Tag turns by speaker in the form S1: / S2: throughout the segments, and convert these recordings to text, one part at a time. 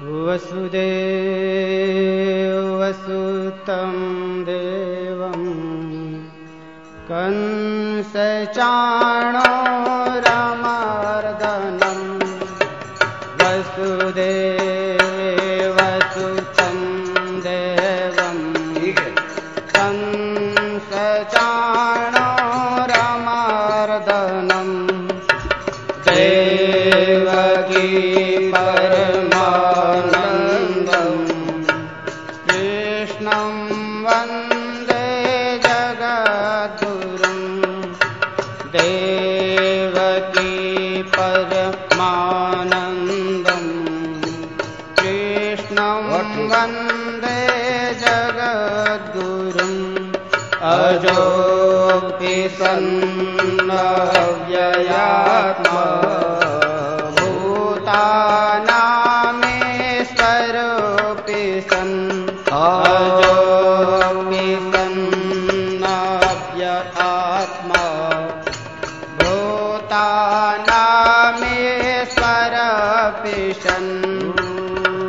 S1: वसुदेवसुतं देवं देवम्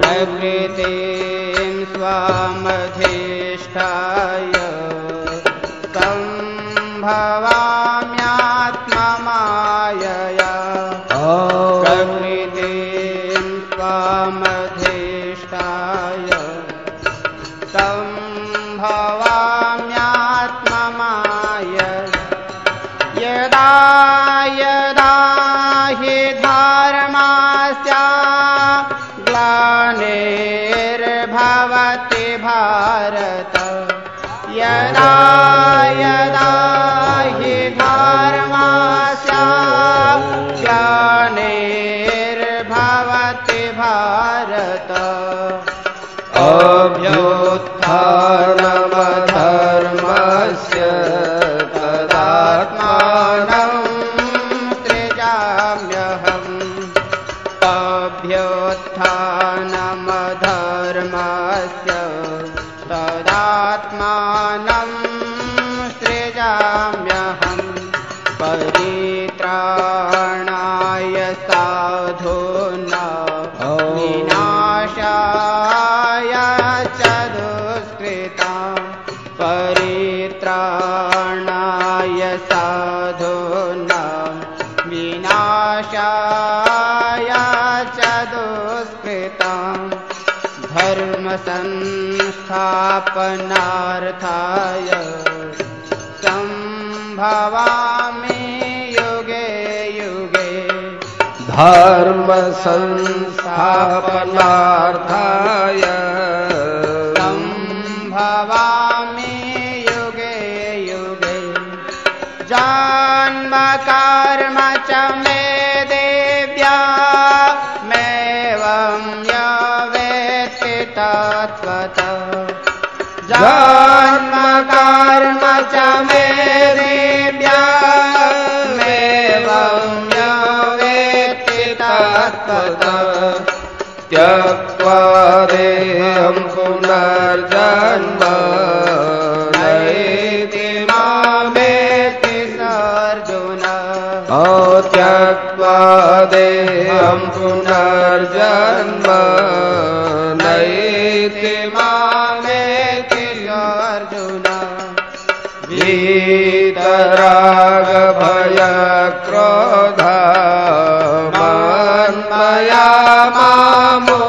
S1: प्रकृतिं स्वामधिष्ठाय सम्भवा प्रापनार्थाय सम्भवामि युगे युगे
S2: धर्म धर्मसंस्थापनार्थाय देहं पुनर्जन्म नै
S1: देवामे अर्जुन। तराग भय क्रोधन्
S2: मया मामुपासिताी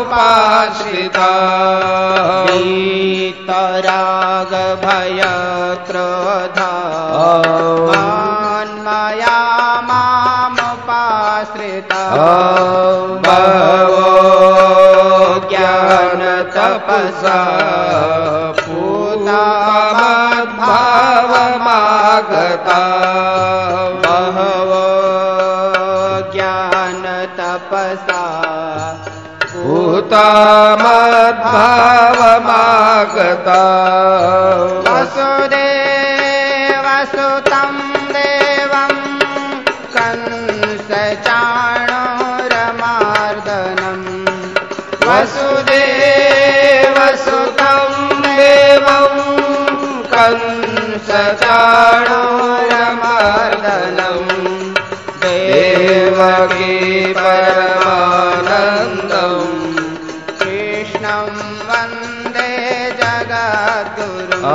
S2: तराग
S1: भवो ज्ञान तपसा पूता
S2: मद्भावमागता बहवो ज्ञान तपसा पूता
S1: मद्भावमागता वंदे जगद्गुरुम्।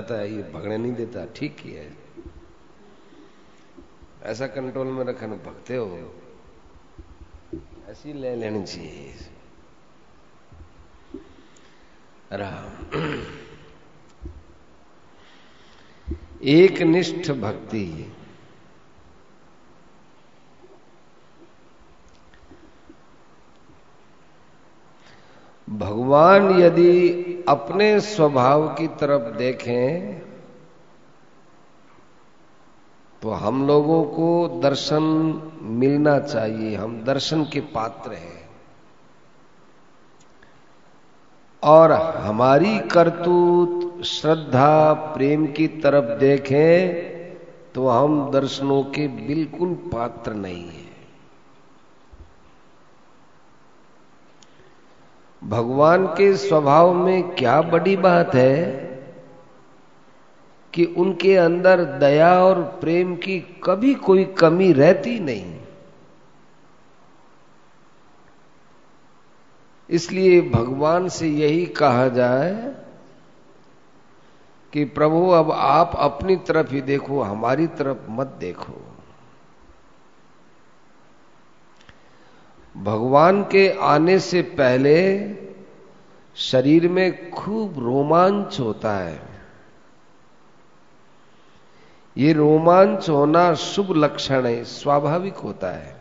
S2: जाता है, ये भगने नहीं देता। ठीक ही है। ऐसा कंट्रोल में रखना भगते हो। ऐसी ले लेनी चाहिए। राम। एक निष्ठ भक्ति। भगवान यदि अपने स्वभाव की तरफ़ देखें तो हम लोगों को दर्शन मिलना चाहिए। हम दर्शन के पात्र हैं। और हमारी करतूत, श्रद्धा, प्रेम की तरफ़ देखें तो हम दर्शनों के बिल्कुल पात्र नहीं हैं। भगवान के स्वभाव में क्या बड़ी बात है कि उनके अंदर दया और प्रेम की कभी कोई कमी रहती नहीं। इसलिए भगवान से यही कहा जाए कि प्रभु, अब आप अपनी तरफ़ ही देखो, हमारी तरफ़ मत देखो। भगवान के आने से पहले शरीर में खूब रोमांच होता है। ये रोमांच होना शुभ लक्षण है, स्वाभाविक होता है।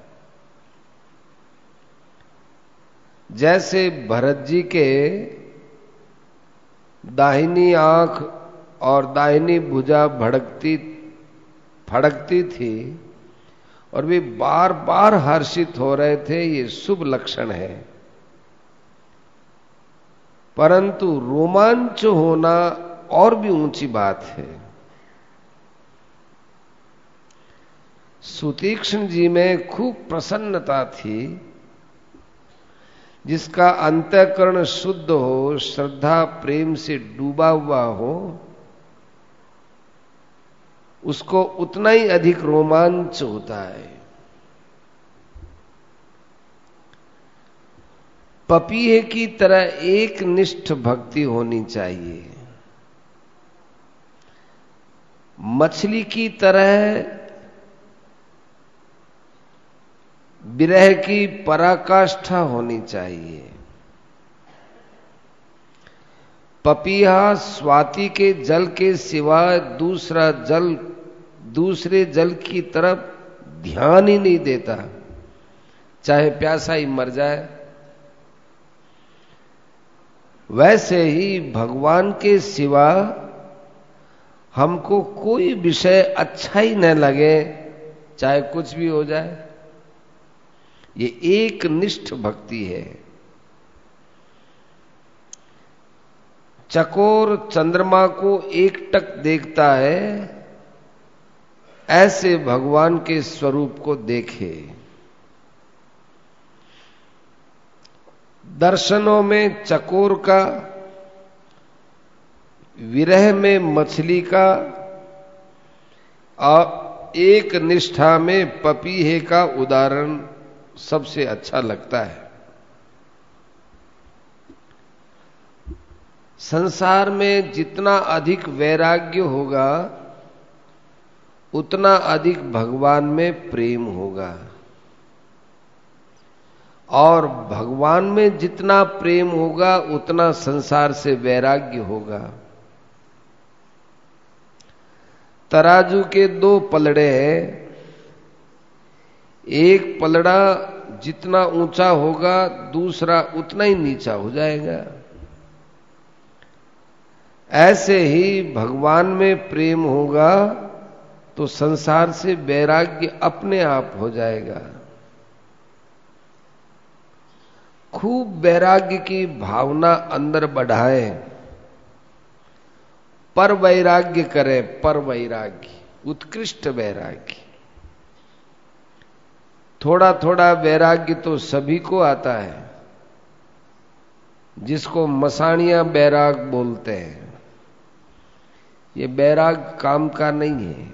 S2: जैसे भरत जी के दाहिनी आँख और दाहिनी भुजा भड़कती, फड़कती थी और वे बार बार हर्षित हो रहे थे, ये शुभ लक्षण है। परंतु रोमांच होना और भी ऊँची बात है। सुतीक्ष्ण जी में खूब प्रसन्नता थी, जिसका अंतकरण शुद्ध हो, श्रद्धा, प्रेम से डूबा हुआ हो उसको उतना ही अधिक रोमांच होता है। पपीहे की तरह एक निष्ठ भक्ति होनी चाहिए। मछली की तरह विरह की पराकाष्ठा होनी चाहिए। पपीहा स्वाति के जल के सिवाय दूसरा जल, दूसरे जल की तरफ़ ध्यान ही नहीं देता। चाहे प्यासा ही मर जाए। वैसे ही भगवान के सिवा हमको कोई विषय अच्छा ही न लगे, चाहे कुछ भी हो जाए। ये एक निष्ठ भक्ति है। चकोर चंद्रमा को एक टक देखता है, ऐसे भगवान के स्वरूप को देखे। दर्शनों में चकोर का, विरह में मछली का और एक निष्ठा में पपीहे का उदाहरण सबसे अच्छा लगता है। संसार में जितना अधिक वैराग्य होगा, उतना अधिक भगवान में प्रेम होगा। और भगवान में जितना प्रेम होगा, उतना संसार से वैराग्य होगा। तराजू के दो पलड़े हैं। एक पलड़ा जितना ऊँचा होगा, दूसरा उतना ही नीचा हो जाएगा। ऐसे ही भगवान में प्रेम होगा तो संसार से वैराग्य अपने आप हो जाएगा। खूब वैराग्य की भावना अंदर बढ़ाए। पर वैराग्य करें, पर वैराग्य, उत्कृष्ट वैराग्य। थोड़ा थोड़ा वैराग्य तो सभी को आता है, जिसको मसाणिया बैराग बोलते हैं। ये बैराग काम का नहीं है।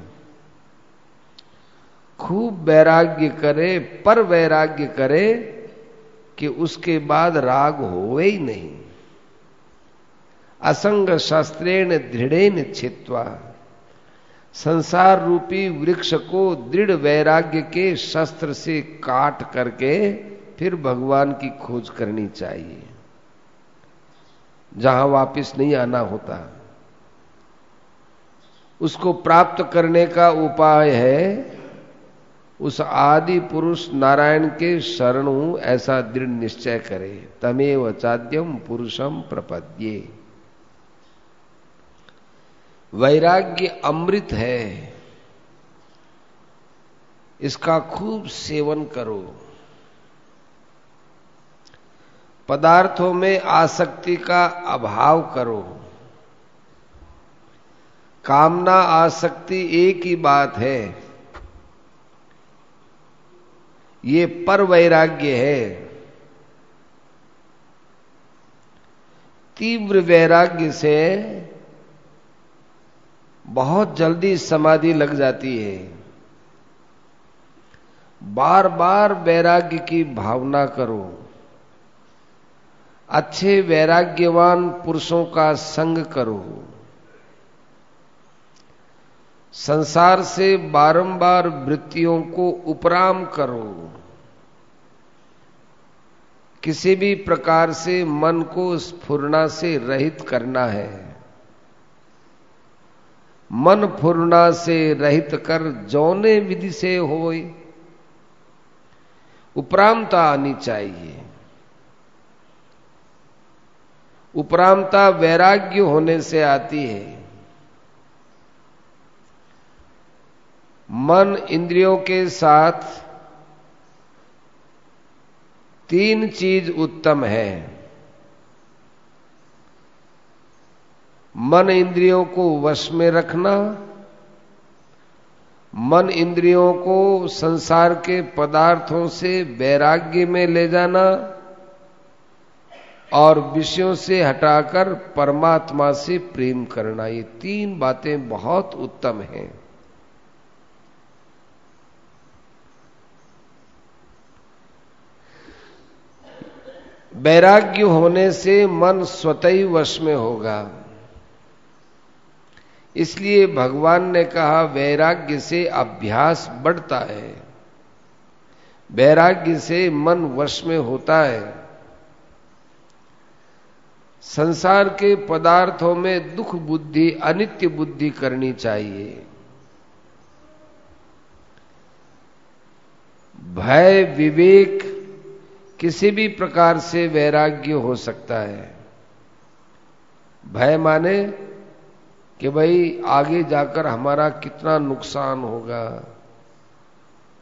S2: खूब वैराग्य करे, पर वैराग्य करे कि उसके बाद राग हो ही नहीं। असंग शास्त्रेण दृढ़ेन छित्वा। संसार रूपी वृक्ष को दृढ़ वैराग्य के शस्त्र से काट करके फिर भगवान की खोज करनी चाहिए। जहाँ वापस नहीं आना होता। उसको प्राप्त करने का उपाय है, उस आदि पुरुष नारायण के शरण ऐसा दृढ़ निश्चय करे। तमेव चाद्यम पुरुषम प्रपद्ये। वैराग्य अमृत है। इसका खूब सेवन करो। पदार्थों में आसक्ति का अभाव करो। कामना आसक्ति एक ही बात है। ये पर वैराग्य है। तीव्र वैराग्य से बहुत जल्दी समाधि लग जाती है। बार बार वैराग्य की भावना करो। अच्छे वैराग्यवान पुरुषों का संग करो। संसार से बारंबार वृत्तियों को उपराम करो। किसी भी प्रकार से मन को स्फुरना से रहित करना है। मन फुरना से रहित कर जौने विधि से हो उपरामता आनी चाहिए। उपरामता वैराग्य होने से आती है। मन इंद्रियों के साथ तीन चीज़ उत्तम है। मन इंद्रियों को वश में रखना, मन इंद्रियों को संसार के पदार्थों से वैराग्य में ले जाना और विषयों से हटाकर परमात्मा से प्रेम करना, ये तीन बातें बहुत उत्तम हैं। वैराग्य होने से मन स्वतः वश में होगा। इसलिए भगवान ने कहा, वैराग्य से अभ्यास बढ़ता है। वैराग्य से मन वश में होता है। संसार के पदार्थों में दुख बुद्धि, अनित्य बुद्धि करनी चाहिए। भय, विवेक किसी भी प्रकार से वैराग्य हो सकता है। भय माने कि भाई आगे जाकर हमारा कितना नुकसान होगा,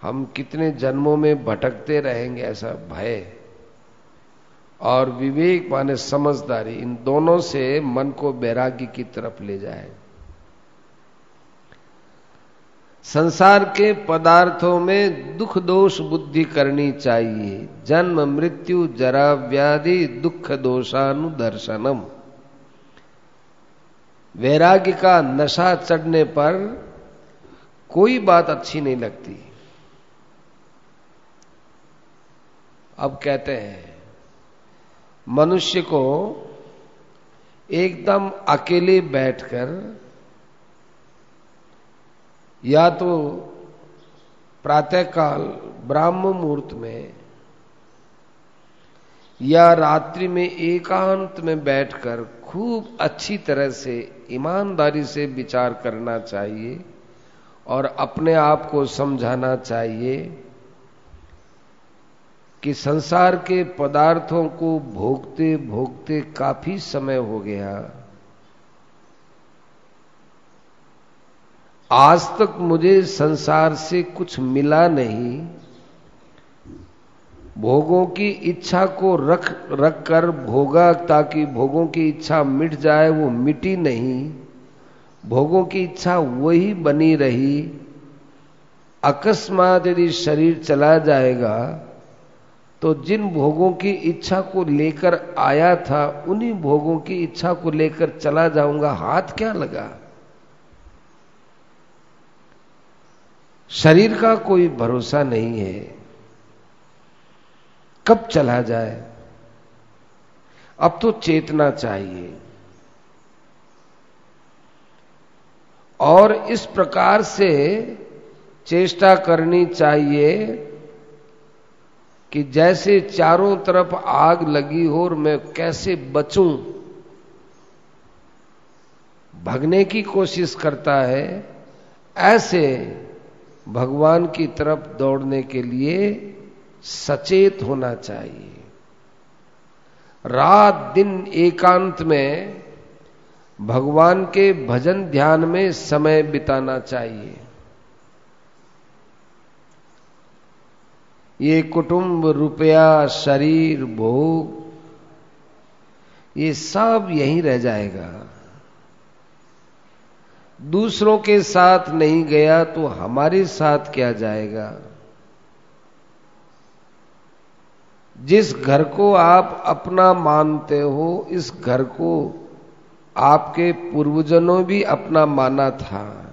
S2: हम कितने जन्मों में भटकते रहेंगे ऐसा भय। और विवेक माने समझदारी, इन दोनों से मन को वैराग्य की तरफ़ ले जाए। संसार के पदार्थों में दुख दोष बुद्धि करनी चाहिए। जन्म, मृत्यु, जरा, व्याधि, दुख दोषानुदर्शनम। वैराग्य का नशा चढ़ने पर कोई बात अच्छी नहीं लगती। अब कहते हैं, मनुष्य को एकदम अकेले बैठकर या तो प्रातःकाल, ब्राह्म मुहूर्त में, या रात्रि में एकांत में बैठकर खूब अच्छी तरह से, ईमानदारी से विचार करना चाहिए और अपने आप को समझाना चाहिए कि संसार के पदार्थों को भोगते भोगते काफ़ी समय हो गया। आज तक मुझे संसार से कुछ मिला नहीं। भोगों की इच्छा को रख रख कर भोगा ताकि भोगों की इच्छा मिट जाए, वो मिटी नहीं। भोगों की इच्छा वही बनी रही। अकस्मात यदि शरीर चला जाएगा तो जिन भोगों की इच्छा को लेकर आया था, उन्हीं भोगों की इच्छा को लेकर चला जाऊँगा। हाथ क्या लगा? शरीर का कोई भरोसा नहीं है। कब चला जाए? अब तो चेतना चाहिए। और इस प्रकार से चेष्टा करनी चाहिए कि जैसे चारों तरफ़ आग लगी हो और मैं कैसे बचूं? भगने की कोशिश करता है, ऐसे भगवान की तरफ़ दौड़ने के लिए सचेत होना चाहिए। रात दिन एकांत में भगवान के भजन ध्यान में समय बिताना चाहिए। ये कुटुंब, रुपया, शरीर, भोग, ये सब यहीं रह जाएगा। दूसरों के साथ नहीं गया तो हमारे साथ क्या जाएगा? जिस घर को आप अपना मानते हो, इस घर को आपके पूर्वजनों भी अपना माना था।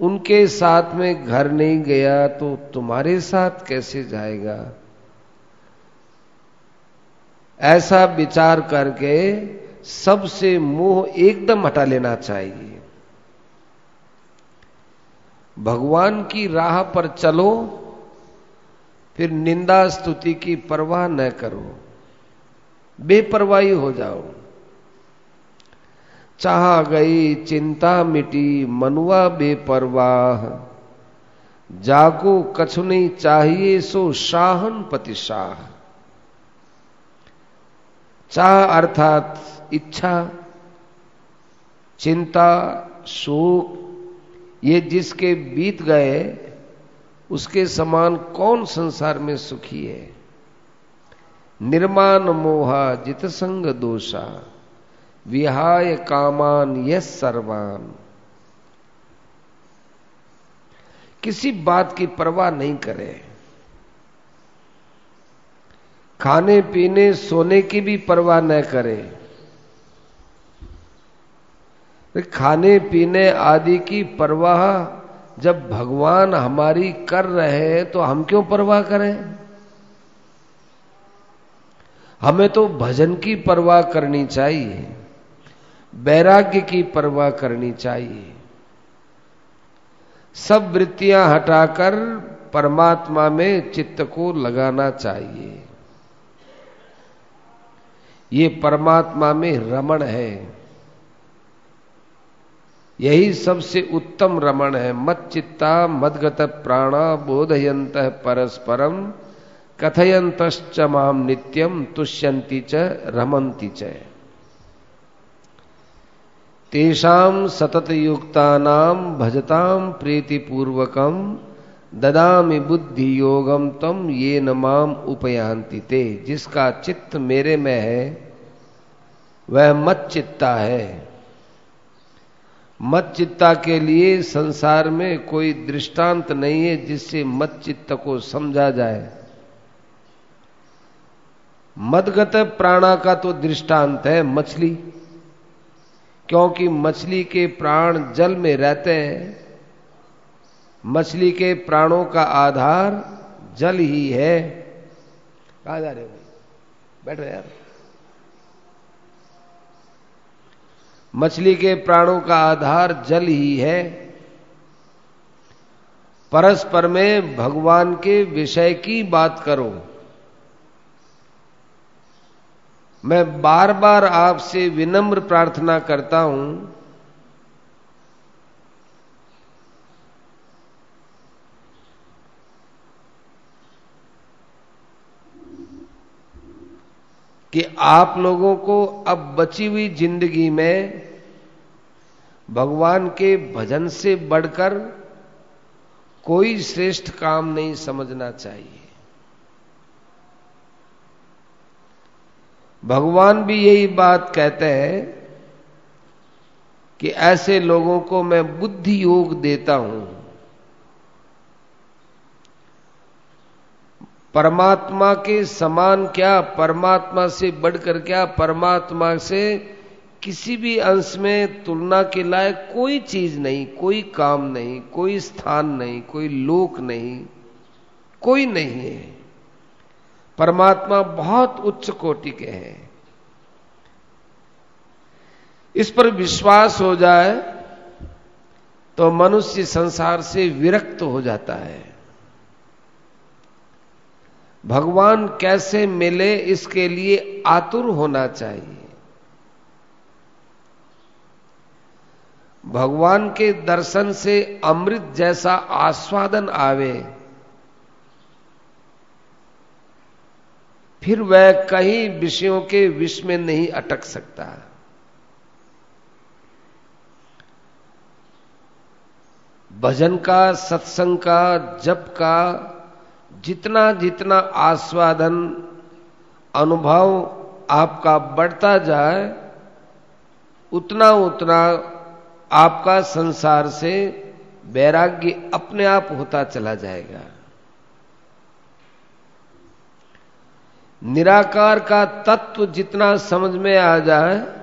S2: उनके साथ में घर नहीं गया तो तुम्हारे साथ कैसे जाएगा? ऐसा विचार करके सबसे मोह एकदम हटा लेना चाहिए। भगवान की राह पर चलो, फिर निंदा स्तुति की परवाह न करो। बेपरवाही हो जाओ। चाह गई, चिंता मिटी, मनुआ बेपरवाह। जागो, कछु नहीं चाहिए, सो शाहन पति शाह चाह अर्थात इच्छा, चिंता, शोक, ये जिसके बीत गए, उसके समान कौन संसार में सुखी है? निर्माण मोहा जित संग दोषा, विहाय कामान यस सर्वान। किसी बात की परवाह नहीं करे। खाने, पीने, सोने की भी परवाह न करे। खाने, पीने आदि की परवाह जब भगवान हमारी कर रहे हैं तो हम क्यों परवाह करें? हमें तो भजन की परवाह करनी चाहिए, वैराग्य की परवाह करनी चाहिए। सब वृत्तियाँ हटाकर परमात्मा में चित्त को लगाना चाहिए। ये परमात्मा में रमण है। यही सबसे उत्तम रमण है। मत चित्ता मदगत प्राणा, बोधयंत परस्परम कथयंत माम नित्यम, तुष्यंती च, रमंती च। तेषाम सतत युक्तानाम भजताम प्रीतिपूर्वकम ददामि बुद्धि योगम तम ये न माम उपयांति ते। जिसका चित्त मेरे में है, वह मत चित्ता है। मत चित्ता के लिए संसार में कोई दृष्टांत नहीं है जिससे मत चित्त को समझा जाए। मदगत प्राणा का तो दृष्टांत है, मछली। क्योंकि मछली के प्राण जल में रहते हैं, मछली के प्राणों का आधार जल ही है। कहा जा रहे हो बैठ रहे यार। मछली के प्राणों का आधार जल ही है। परस्पर में भगवान के विषय की बात करो। मैं बार बार आपसे विनम्र प्रार्थना करता हूँ। कि आप लोगों को अब बची हुई ज़िंदगी में भगवान के भजन से बढ़कर कोई श्रेष्ठ काम नहीं समझना चाहिए। भगवान भी यही बात कहते हैं कि ऐसे लोगों को मैं बुद्धि योग देता हूँ। परमात्मा के समान क्या? परमात्मा से बढ़कर क्या? परमात्मा से किसी भी अंश में तुलना के लायक कोई चीज़ नहीं, कोई काम नहीं, कोई स्थान नहीं, कोई लोक नहीं, कोई नहीं है। परमात्मा बहुत उच्च कोटि के हैं। इस पर विश्वास हो जाए तो मनुष्य संसार से विरक्त हो जाता है। भगवान कैसे मिले इसके लिए आतुर होना चाहिए? भगवान के दर्शन से अमृत जैसा आस्वादन आवे, फिर वह कहीं विषयों के विष में नहीं अटक सकता। भजन का, सत्संग का, जप का जितना जितना आस्वादन, अनुभव आपका बढ़ता जाए, उतना उतना आपका संसार से वैराग्य अपने आप होता चला जाएगा। निराकार का तत्व जितना समझ में आ जाए,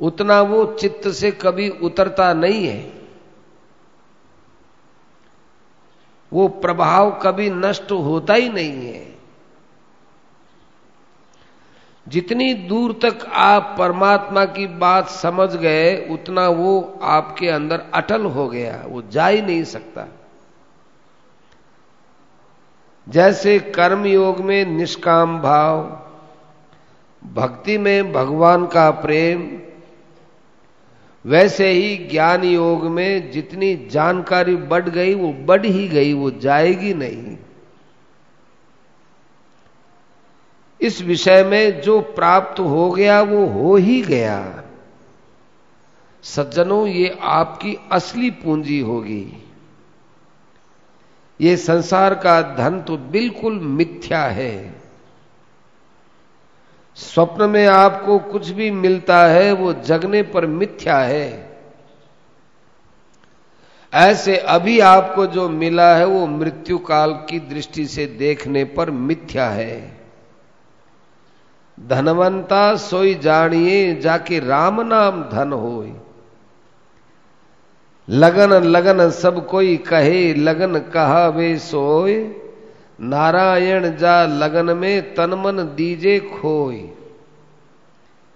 S2: उतना वो चित्त से कभी उतरता नहीं है। वो प्रभाव कभी नष्ट होता ही नहीं है। जितनी दूर तक आप परमात्मा की बात समझ गए, उतना वो आपके अंदर अटल हो गया, वो जा ही नहीं सकता। जैसे कर्म योग में निष्काम भाव, भक्ति में भगवान का प्रेम वैसे ही ज्ञान योग में जितनी जानकारी बढ़ गई, वो बढ़ ही गई, वो जाएगी नहीं। इस विषय में जो प्राप्त हो गया, वो हो ही गया। सज्जनों, ये आपकी असली पूंजी होगी। ये संसार का धन तो बिल्कुल मिथ्या है। स्वप्न में आपको कुछ भी मिलता है, वो जगने पर मिथ्या है। ऐसे अभी आपको जो मिला है, वो मृत्यु काल की दृष्टि से देखने पर मिथ्या है। धनवंता सोई जानिए, जाके राम नाम धन होए। लगन लगन सब कोई कहे, लगन कहा वे सोए। नारायण जा लगन में तन मन दीजे खोए।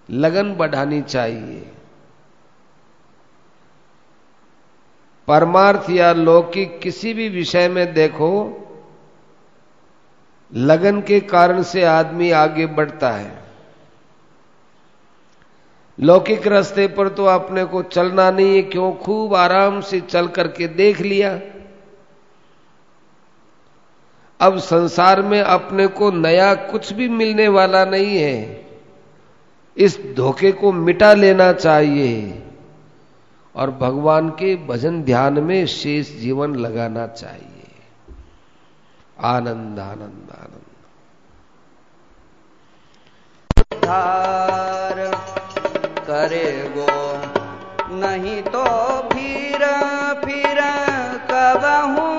S2: लगन बढ़ानी चाहिए। परमार्थ या लौकिक किसी भी विषय में देखो, लगन के कारण से आदमी आगे बढ़ता है। लौकिक रास्ते पर तो अपने को चलना नहीं है, क्यों? खूब आराम से चल करके देख लिया। अब संसार में अपने को नया कुछ भी मिलने वाला नहीं है। इस धोखे को मिटा लेना चाहिए और भगवान के भजन ध्यान में शेष जीवन लगाना चाहिए। आनंद आनंद आनंद।
S3: धार करे गो, नहीं तो फिर फिर कबहू।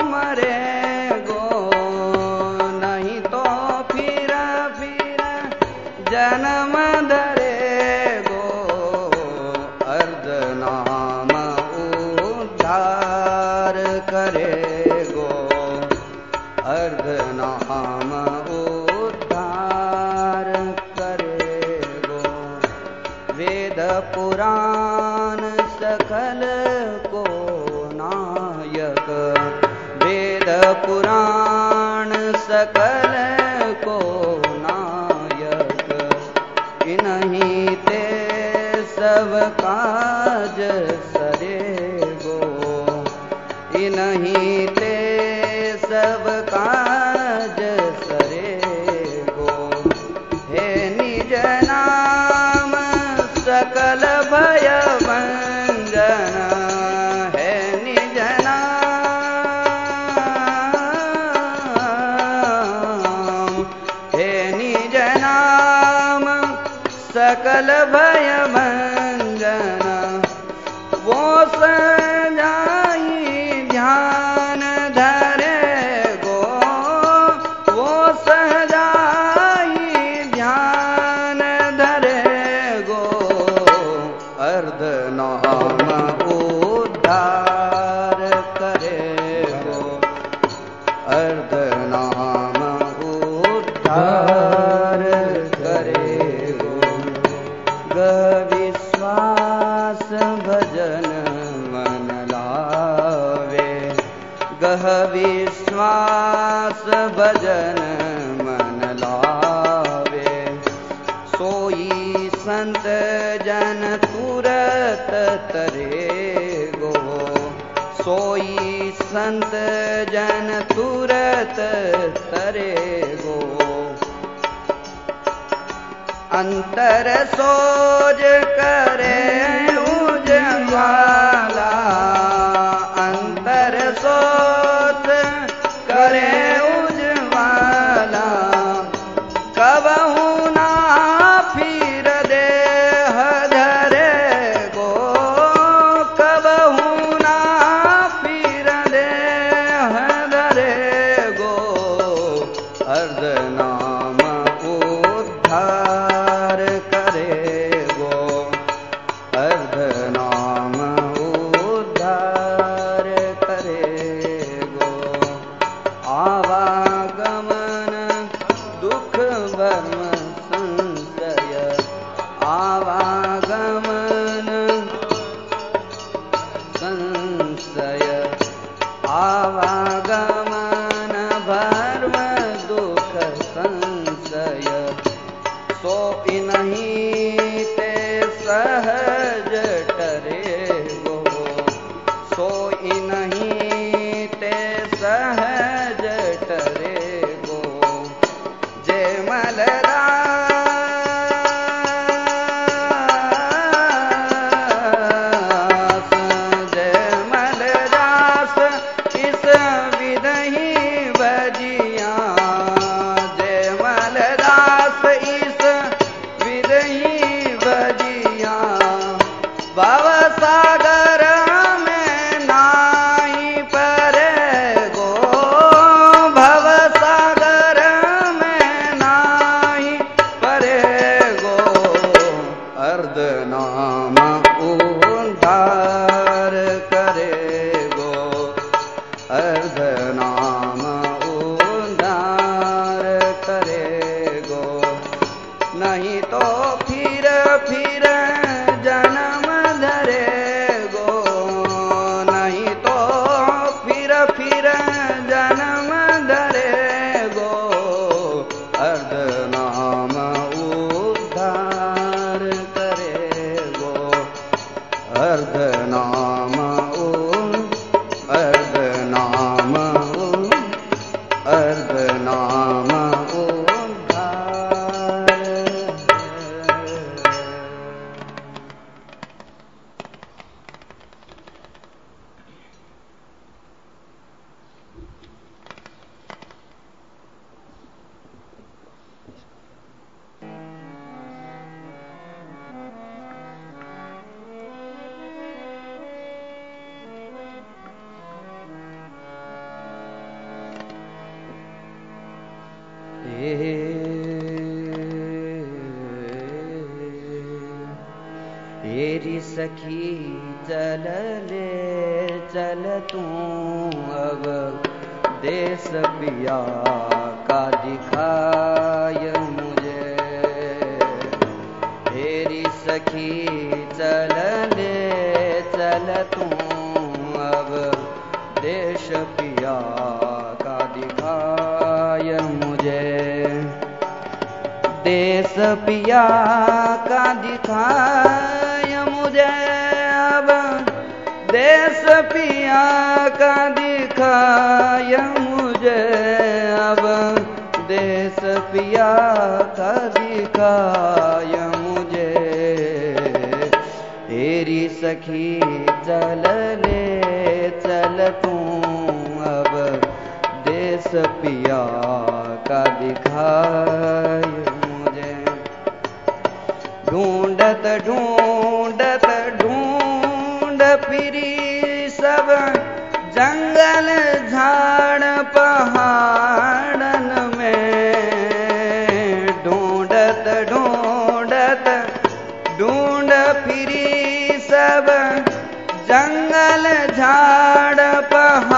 S3: अब देश पिया का दिखाय मुझे। तेरी सखी चल ले चल तू अब देश पिया का दिखाय मुझे। देश पिया का दिखाय का दिखाय मुझे अब। देश पिया का दिखाया मुझे। तेरी सखी चल ले, चल तू अब। देश पिया का दिखाय मुझे। ढूंढत ढूंढत, ढूंढ फिरी सब जंगल झाड़ पहाड़न में। ढूंढत ढूंढत ढूंढ फिरी सब। जंगल झाड़ पहाड़न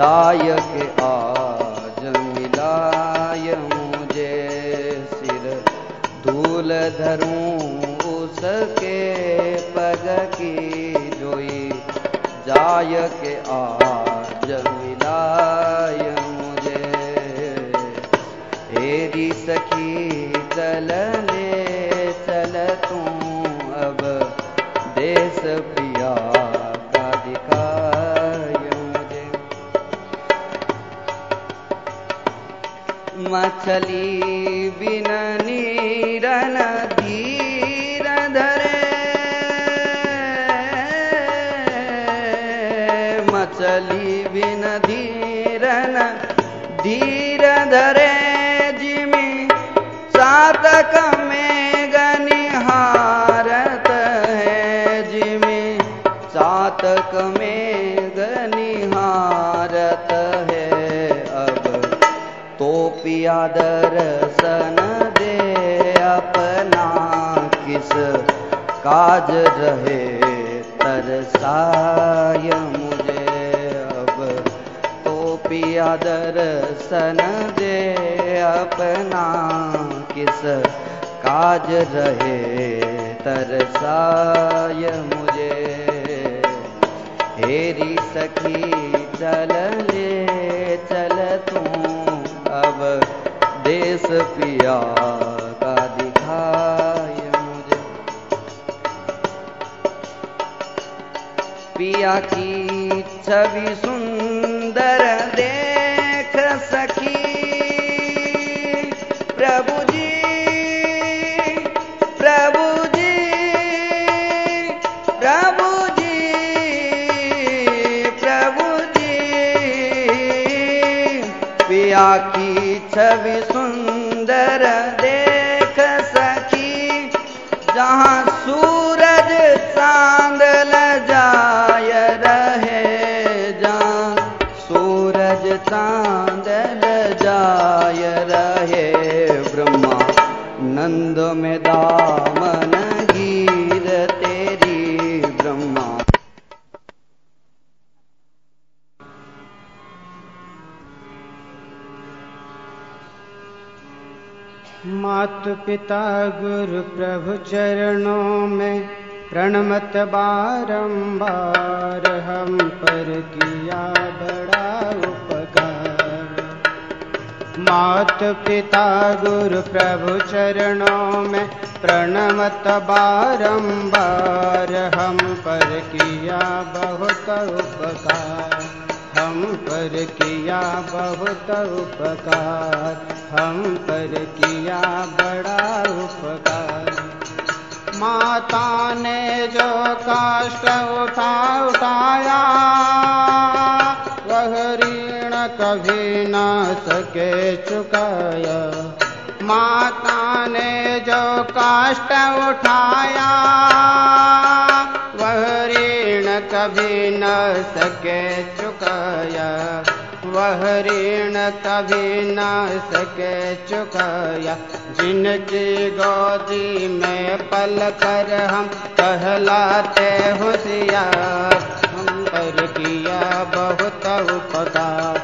S3: जाय के आज मिलाय मुझे सिर, धूल धरूं उसके पग की जोई। जाय के आज मिलाय मुझे, हेरी सखी चल मछली बिन नीरन धीर धरे। मछली बिन धीरन धीर धरे जिमी सातक में पिया दर्शन दे अपना किस काज रहे तरसाय मुझे अब तो पिया दर्शन दे अपना किस काज रहे तरसाय मुझे। हेरी सखी चल पिया का दिखाय मुझे। पिया की छवि सुंदर देख सखी। प्रभु जी प्रभु जी, प्रभु छवि
S1: मात पिता गुरु प्रभु चरणों में प्रणमत बारंबार हम पर किया बड़ा उपकार। मात पिता गुरु प्रभु चरणों में प्रणमत बारंबार हम पर किया बहुत उपकार। हम पर किया बहुत उपकार, हम पर किया बड़ा उपकार। माता ने जो कष्ट उठा उठाया, वह ऋण कभी न सके चुकाया। माता ने जो कष्ट उठाया कभी न सके चुकाया। वह ऋण कभी न सके चुकाया। जिनकी गोदी में पल कर हम कहलाते होशियार। हम पर किया बहुत उपकार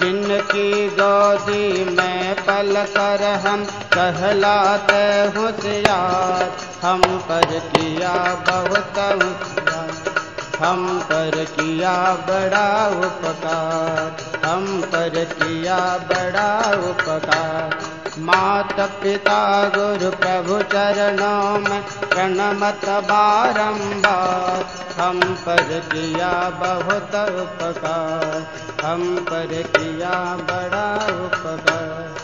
S1: जिनकी गोदी में पल कर हम कहलाते होशियार। हम पर किया बहुत उपकार हम पर किया बड़ा उपकार, हम पर किया बड़ा उपकार। माता पिता गुरु प्रभु चरणों में प्रणमत बारंबार, हम पर किया बहुत उपकार, हम पर किया बड़ा उपकार।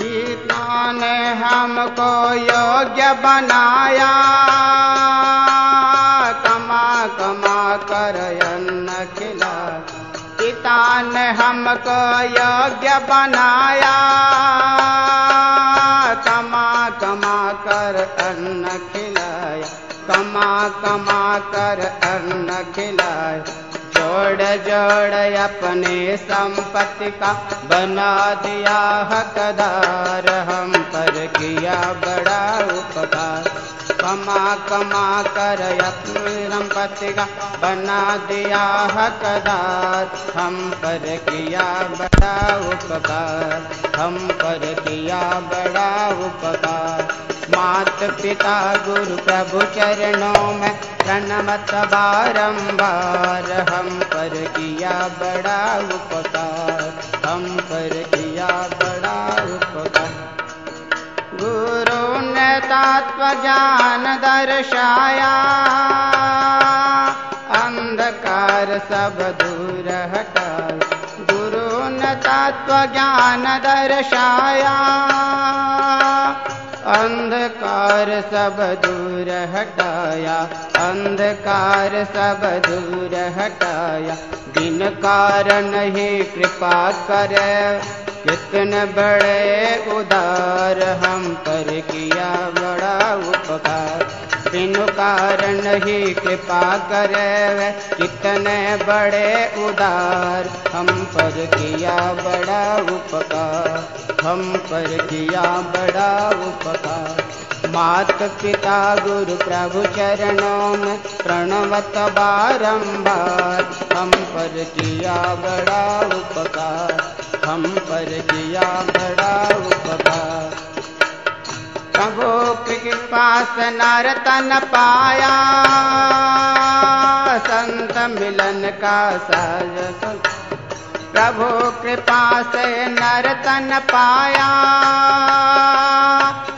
S1: पिता ने हमको योग्य बनाया। ने हमको योग्य बनाया। कमा कमा कर अन्न खिलाया कमा कमा कर अन्न खिलाया जोड़ जोड़ अपने संपत्ति का बना दिया हकदार। हम पर किया बड़ा उपकार। कमा कमा कर संपत्ति का बना दिया हकदार हम पर किया बड़ा उपकार। हम पर किया बड़ा उपकार। मात पिता गुरु प्रभु चरणों में प्रणमत बारंबार हम पर किया बड़ा उपकार। हम पर गुरु ने तत्व ज्ञान दर्शाया अंधकार सब दूर हटा गुरु ने तत्व ज्ञान दर्शाया अंधकार सब दूर हटाया। अंधकार सब दूर हटाया। दिन कारण ही कृपा करे। कितने बड़े उदार हम पर किया बड़ा उपकार। बिन कारण ही कृपा करे कितने बड़े उदार हम पर किया बड़ा उपकार। हम पर किया बड़ा उपकार। मात पिता गुरु प्रभु चरणों में प्रणवत बारंबार, हम पर किया बड़ा उपकार। हम पर किया बड़ा उपकार। प्रभु कृपा से नरतन पाया, संत मिलन का साज प्रभु कृपा से नरतन पाया,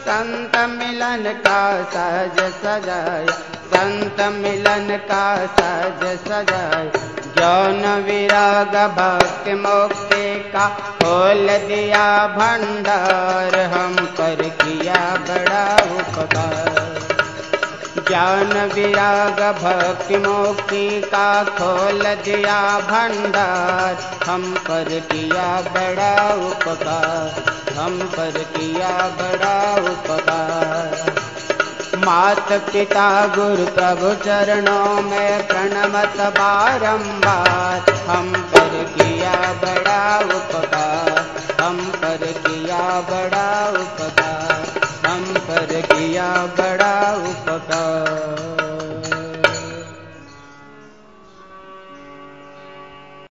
S1: संत मिलन का सहज सजाया। संत मिलन का सहज सजाया। ज्ञान विराग भक्ति मुक्ति का खोल दिया भंडार, हम पर किया बड़ा उपकार। ज्ञान विराग भक्ति मुक्ति का खोल दिया भंडार, हम पर किया बड़ा उपकार। हम पर किया बड़ा उपकार। मात पिता गुरु प्रभु चरणों में प्रणमत बारंबार हम पर किया बड़ा उपकार, हम पर किया बड़ा उपकार, हम पर किया बड़ा उपकार।